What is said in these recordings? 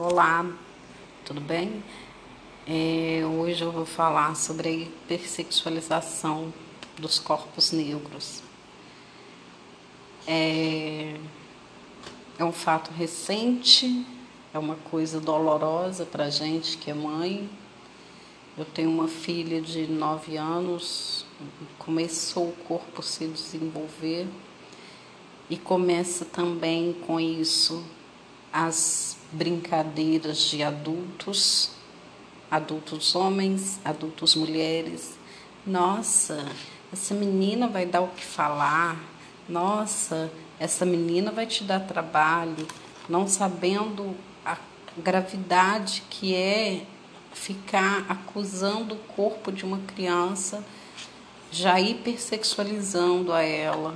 Olá, tudo bem? É, hoje eu vou falar sobre a hipersexualização dos corpos negros. É, é um fato recente, é uma coisa dolorosa para gente que é mãe. Eu tenho uma filha de nove anos, começou o corpo a se desenvolver e começa também com isso as brincadeiras de adultos, adultos homens, adultos mulheres. Nossa, essa menina vai dar o que falar. Nossa, essa menina vai te dar trabalho, não sabendo a gravidade que é ficar acusando o corpo de uma criança, já hipersexualizando a ela.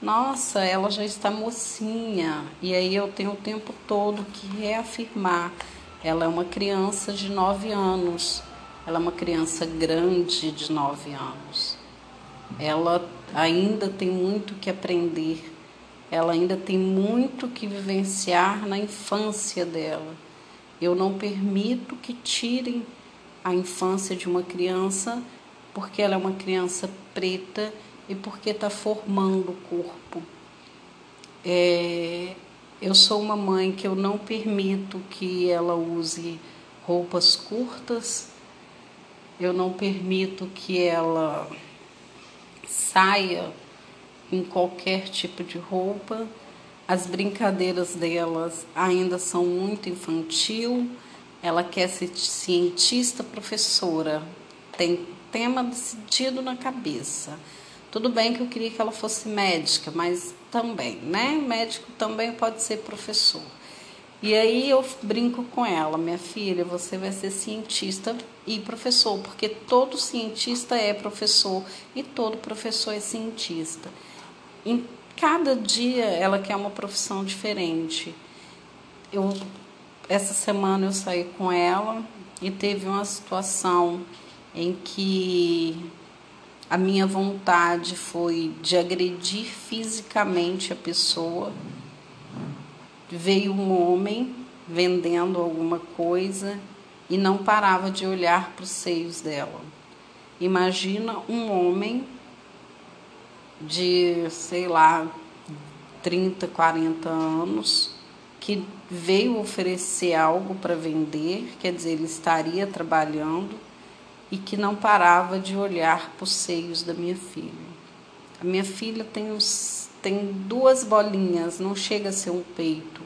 Nossa, ela já está mocinha. E aí eu tenho o tempo todo que reafirmar. Ela é uma criança de 9 anos. Ela é uma criança grande de 9 anos. Ela ainda tem muito que aprender. Ela ainda tem muito que vivenciar na infância dela. Eu não permito que tirem a infância de uma criança porque ela é uma criança preta e porque está formando o corpo. É, eu sou uma mãe que eu não permito que ela use roupas curtas, eu não permito que ela saia em qualquer tipo de roupa. As brincadeiras delas ainda são muito infantil. Ela quer ser cientista, professora. Tem tema decidido na cabeça. Tudo bem que eu queria que ela fosse médica, mas também, né? Médico também pode ser professor. E aí eu brinco com ela, minha filha, você vai ser cientista e professor, porque todo cientista é professor e todo professor é cientista. Em cada dia ela quer uma profissão diferente. Eu essa semana eu saí com ela e teve uma situação em que a minha vontade foi de agredir fisicamente a pessoa. Veio um homem vendendo alguma coisa e não parava de olhar para os seios dela. Imagina um homem de, sei lá, 30, 40 anos que veio oferecer algo para vender, quer dizer, ele estaria trabalhando e que não parava de olhar para os seios da minha filha. A minha filha tem, uns, tem duas bolinhas, não chega a ser um peito,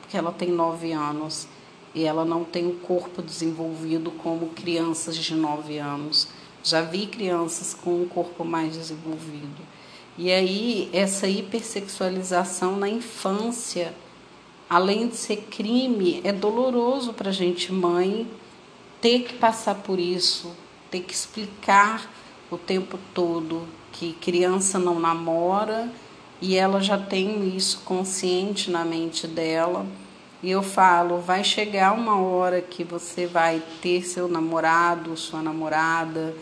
porque ela tem nove anos e ela não tem o corpo desenvolvido como crianças de nove anos. Já vi crianças com um corpo mais desenvolvido. E aí, essa hipersexualização na infância, além de ser crime, é doloroso para a gente, mãe, ter que passar por isso, ter que explicar o tempo todo que criança não namora e ela já tem isso consciente na mente dela. E eu falo, vai chegar uma hora que você vai ter seu namorado, sua namorada.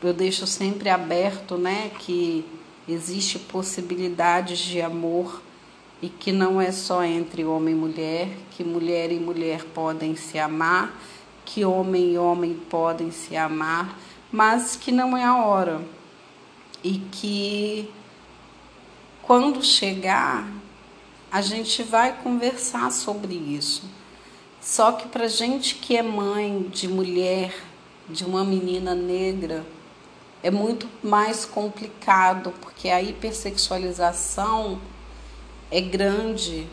Eu deixo sempre aberto, né, que existe possibilidades de amor e que não é só entre homem e mulher, que mulher e mulher podem se amar que homem e homem podem se amar, mas que não é a hora. E que quando chegar, a gente vai conversar sobre isso. Só que para gente que é mãe de mulher, de uma menina negra, é muito mais complicado, porque a hipersexualização é grande.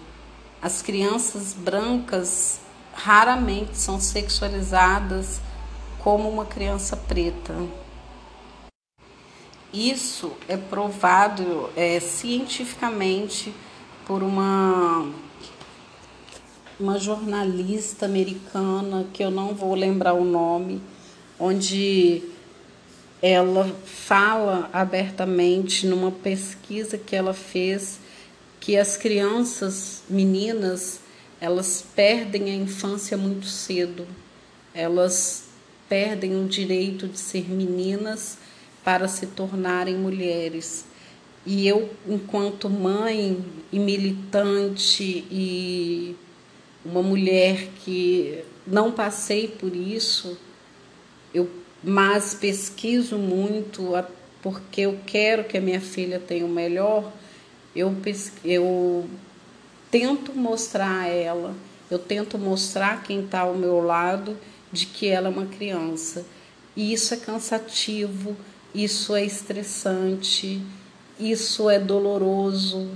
As crianças brancas raramente são sexualizadas como uma criança preta. Isso é provado é, cientificamente por uma, uma jornalista americana, que eu não vou lembrar o nome, onde ela fala abertamente numa pesquisa que ela fez que as crianças meninas elas perdem a infância muito cedo, elas perdem o direito de ser meninas para se tornarem mulheres. E eu, enquanto mãe e militante e uma mulher que não passei por isso, eu mas pesquiso muito porque eu quero que a minha filha tenha o melhor. Eu, eu tento mostrar a ela, eu tento mostrar quem está ao meu lado de que ela é uma criança. E isso é cansativo, isso é estressante, isso é doloroso,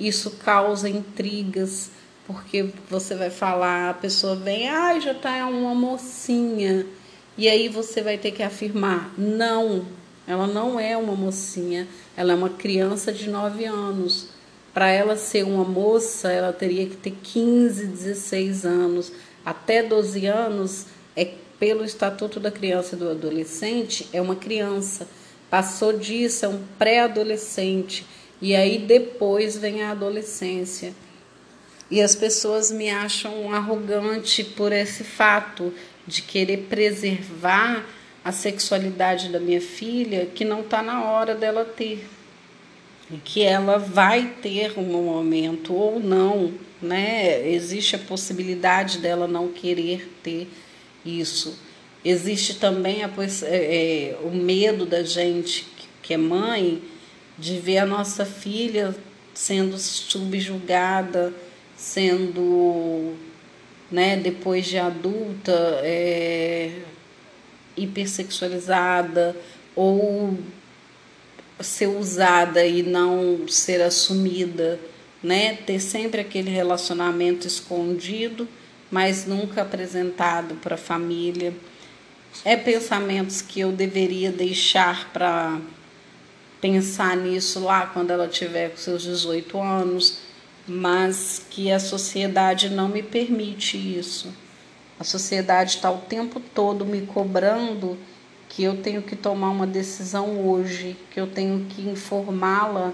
isso causa intrigas, porque você vai falar, a pessoa vem, ah, já tá uma mocinha. E aí você vai ter que afirmar, não, ela não é uma mocinha, ela é uma criança de 9 anos. Para ela ser uma moça, ela teria que ter 15, 16 anos. Até 12 anos, é pelo Estatuto da Criança e do Adolescente, é uma criança. Passou disso, é um pré-adolescente. E aí depois vem a adolescência. E as pessoas me acham arrogante por esse fato de querer preservar a sexualidade da minha filha, que não está na hora dela ter. Que ela vai ter um momento ou não, né? Existe a possibilidade dela não querer ter isso. Existe também a, é, é, o medo da gente, que é mãe, de ver a nossa filha sendo subjugada, sendo, né, depois de adulta, é, hipersexualizada ou ser usada e não ser assumida, né? Ter sempre aquele relacionamento escondido, mas nunca apresentado para a família. É pensamentos que eu deveria deixar para pensar nisso lá quando ela tiver com seus 18 anos, mas que a sociedade não me permite isso. A sociedade está o tempo todo me cobrando que eu tenho que tomar uma decisão hoje, que eu tenho que informá-la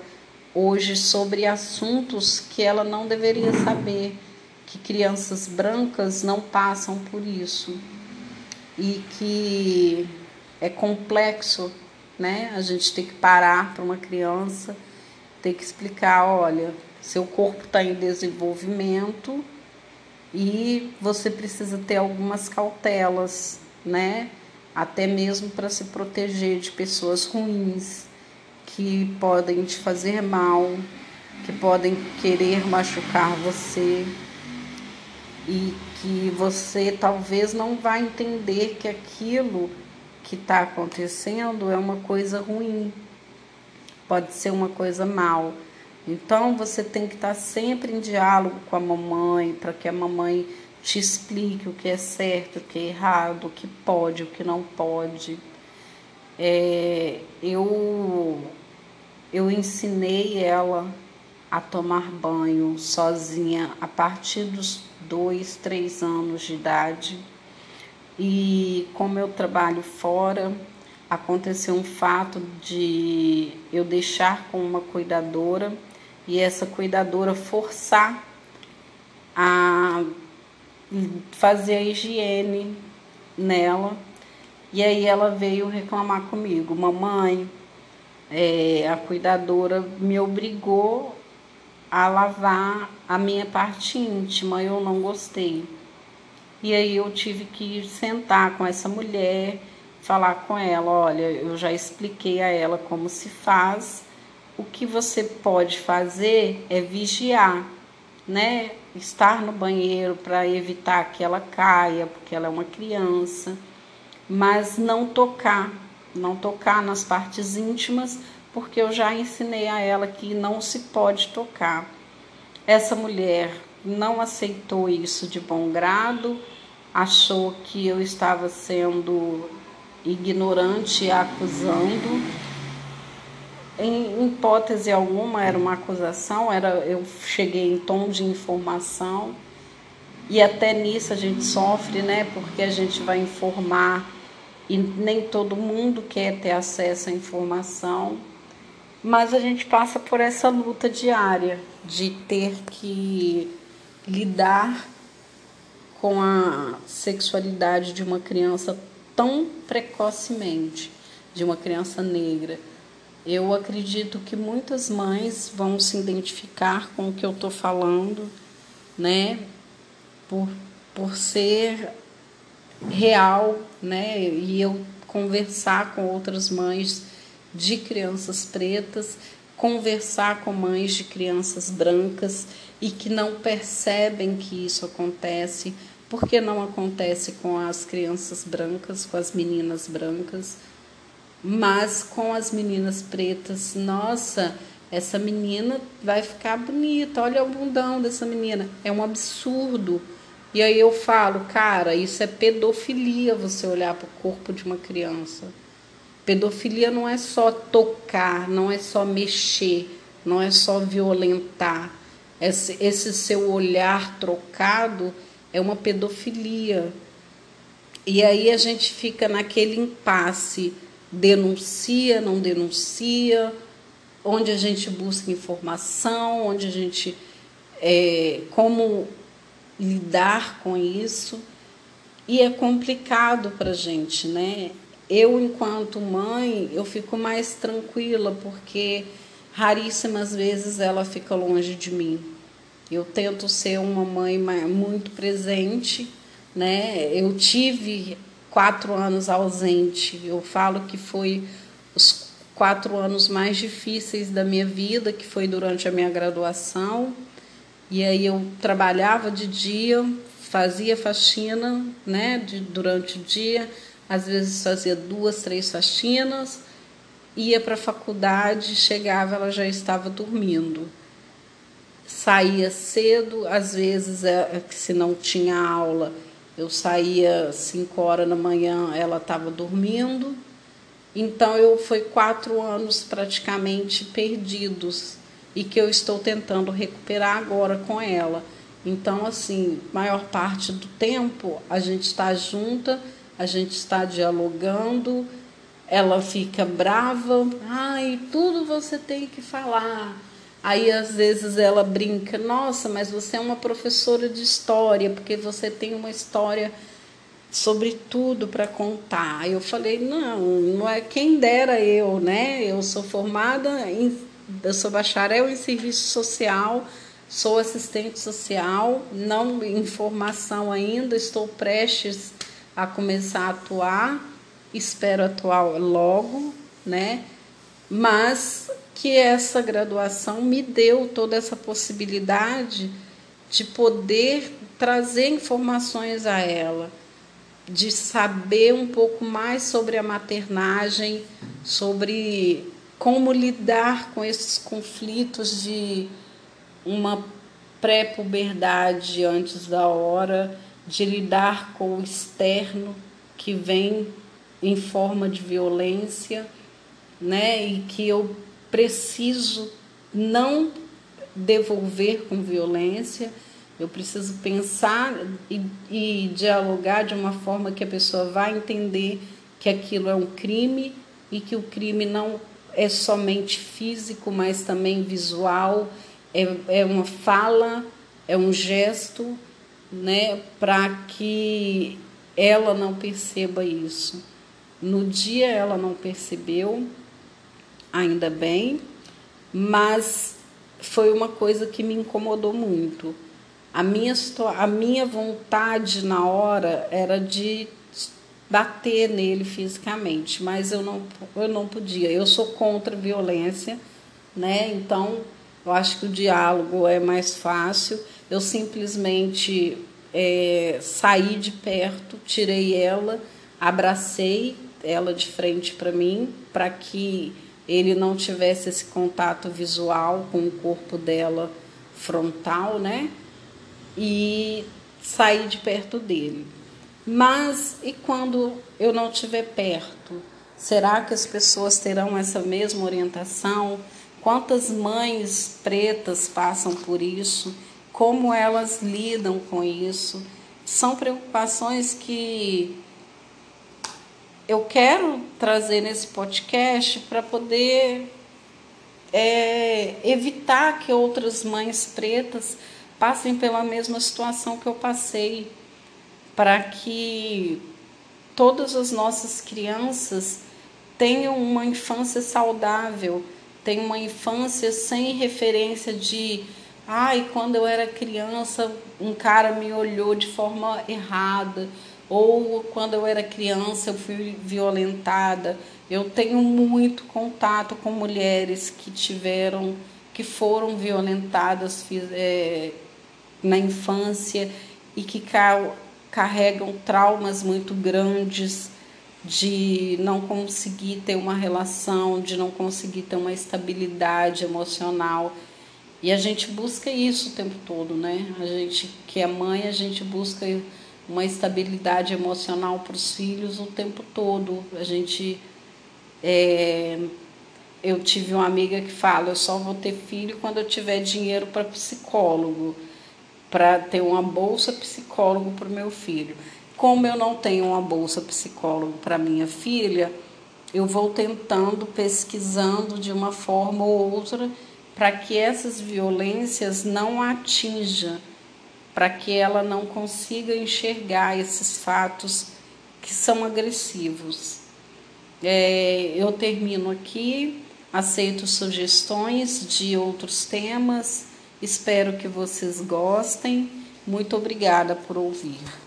hoje sobre assuntos que ela não deveria saber, que crianças brancas não passam por isso e que é complexo, né? A gente tem que parar para uma criança, tem que explicar, olha, seu corpo está em desenvolvimento, e você precisa ter algumas cautelas, né? Até mesmo para se proteger de pessoas ruins que podem te fazer mal, que podem querer machucar você e que você talvez não vai entender que aquilo que está acontecendo é uma coisa ruim, pode ser uma coisa mal. Então você tem que estar sempre em diálogo com a mamãe, para que a mamãe te explique o que é certo, o que é errado, o que pode, o que não pode. É, eu, eu ensinei ela a tomar banho sozinha a partir dos dois, três anos de idade. E como eu trabalho fora, aconteceu um fato de eu deixar com uma cuidadora e essa cuidadora forçar a fazer a higiene nela. E aí ela veio reclamar comigo, mamãe, é, a cuidadora me obrigou a lavar a minha parte íntima, eu não gostei. E aí eu tive que sentar com essa mulher, falar com ela, olha, eu já expliquei a ela como se faz o que você pode fazer é vigiar, né? Estar no banheiro para evitar que ela caia, porque ela é uma criança, mas não tocar, não tocar nas partes íntimas, porque eu já ensinei a ela que não se pode tocar. Essa mulher não aceitou isso de bom grado, achou que eu estava sendo ignorante, acusando em hipótese alguma era uma acusação, era eu cheguei em tom de informação e até nisso a gente sofre, né? Porque a gente vai informar e nem todo mundo quer ter acesso à informação, mas a gente passa por essa luta diária de ter que lidar com a sexualidade de uma criança tão precocemente, de uma criança negra eu acredito que muitas mães vão se identificar com o que eu estou falando, né? por, por ser real, né? E eu conversar com outras mães de crianças pretas, conversar com mães de crianças brancas e que não percebem que isso acontece, porque não acontece com as crianças brancas, com as meninas brancas, mas com as meninas pretas. Nossa, essa menina vai ficar bonita, olha o bundão dessa menina. É um absurdo. E aí eu falo, cara, isso é pedofilia você olhar para o corpo de uma criança. Pedofilia não é só tocar, não é só mexer, não é só violentar. Esse, esse seu olhar trocado é uma pedofilia. E aí a gente fica naquele impasse: denuncia, não denuncia, onde a gente busca informação, onde a gente. É, como lidar com isso. E é complicado para a gente, né? Eu, enquanto mãe, eu fico mais tranquila porque raríssimas vezes ela fica longe de mim. Eu tento ser uma mãe muito presente, né? Eu tive quatro anos ausente. Eu falo que foi os quatro anos mais difíceis da minha vida, que foi durante a minha graduação. E aí eu trabalhava de dia, fazia faxina, né, de, durante o dia, às vezes fazia duas, três faxinas, ia para a faculdade, chegava, ela já estava dormindo. Saía cedo, às vezes, é, se não tinha aula, eu saía cinco horas da manhã, ela estava dormindo. Então, eu foi quatro anos praticamente perdidos e que eu estou tentando recuperar agora com ela. Então, assim, maior parte do tempo a gente está junta, a gente está dialogando, ela fica brava, ai, tudo você tem que falar. Aí às vezes ela brinca, nossa, mas você é uma professora de história, porque você tem uma história sobre tudo para contar. Aí eu falei, não, não é quem dera eu, né? Eu sou formada em eu sou bacharel em serviço social, sou assistente social, não em formação ainda, estou prestes a começar a atuar, espero atuar logo, né? Mas que essa graduação me deu toda essa possibilidade de poder trazer informações a ela, de saber um pouco mais sobre a maternagem, sobre como lidar com esses conflitos de uma pré-puberdade antes da hora, de lidar com o externo que vem em forma de violência, né? E que eu preciso não devolver com violência, eu preciso pensar e, e dialogar de uma forma que a pessoa vai entender que aquilo é um crime e que o crime não é somente físico, mas também visual, é, é uma fala, é um gesto, né, para que ela não perceba isso. No dia ela não percebeu, ainda bem, mas foi uma coisa que me incomodou muito. A minha, a minha vontade na hora era de bater nele fisicamente, mas eu não, eu não podia. Eu sou contra a violência, né? Então eu acho que o diálogo é mais fácil. Eu simplesmente é, saí de perto, tirei ela, abracei ela de frente para mim, para que ele não tivesse esse contato visual com o corpo dela frontal, né? E saí de perto dele. Mas e quando eu não estiver perto? Será que as pessoas terão essa mesma orientação? Quantas mães pretas passam por isso? Como elas lidam com isso? São preocupações que eu quero trazer nesse podcast para poder é, evitar que outras mães pretas passem pela mesma situação que eu passei para que todas as nossas crianças tenham uma infância saudável, tenham uma infância sem referência de Ai, quando eu era criança, um cara me olhou de forma errada, ou quando eu era criança eu fui violentada. Eu tenho muito contato com mulheres que tiveram, que foram violentadas é, na infância e que carregam traumas muito grandes de não conseguir ter uma relação, de não conseguir ter uma estabilidade emocional. E a gente busca isso o tempo todo, né? A gente que é mãe, a gente busca uma estabilidade emocional para os filhos o tempo todo. A gente é, eu tive uma amiga que fala, eu só vou ter filho quando eu tiver dinheiro para psicólogo, para ter uma bolsa psicólogo para o meu filho. Como eu não tenho uma bolsa psicólogo para minha filha, eu vou tentando, pesquisando de uma forma ou outra para que essas violências não atinjam, para que ela não consiga enxergar esses fatos que são agressivos. É, eu termino aqui, aceito sugestões de outros temas, espero que vocês gostem. Muito obrigada por ouvir.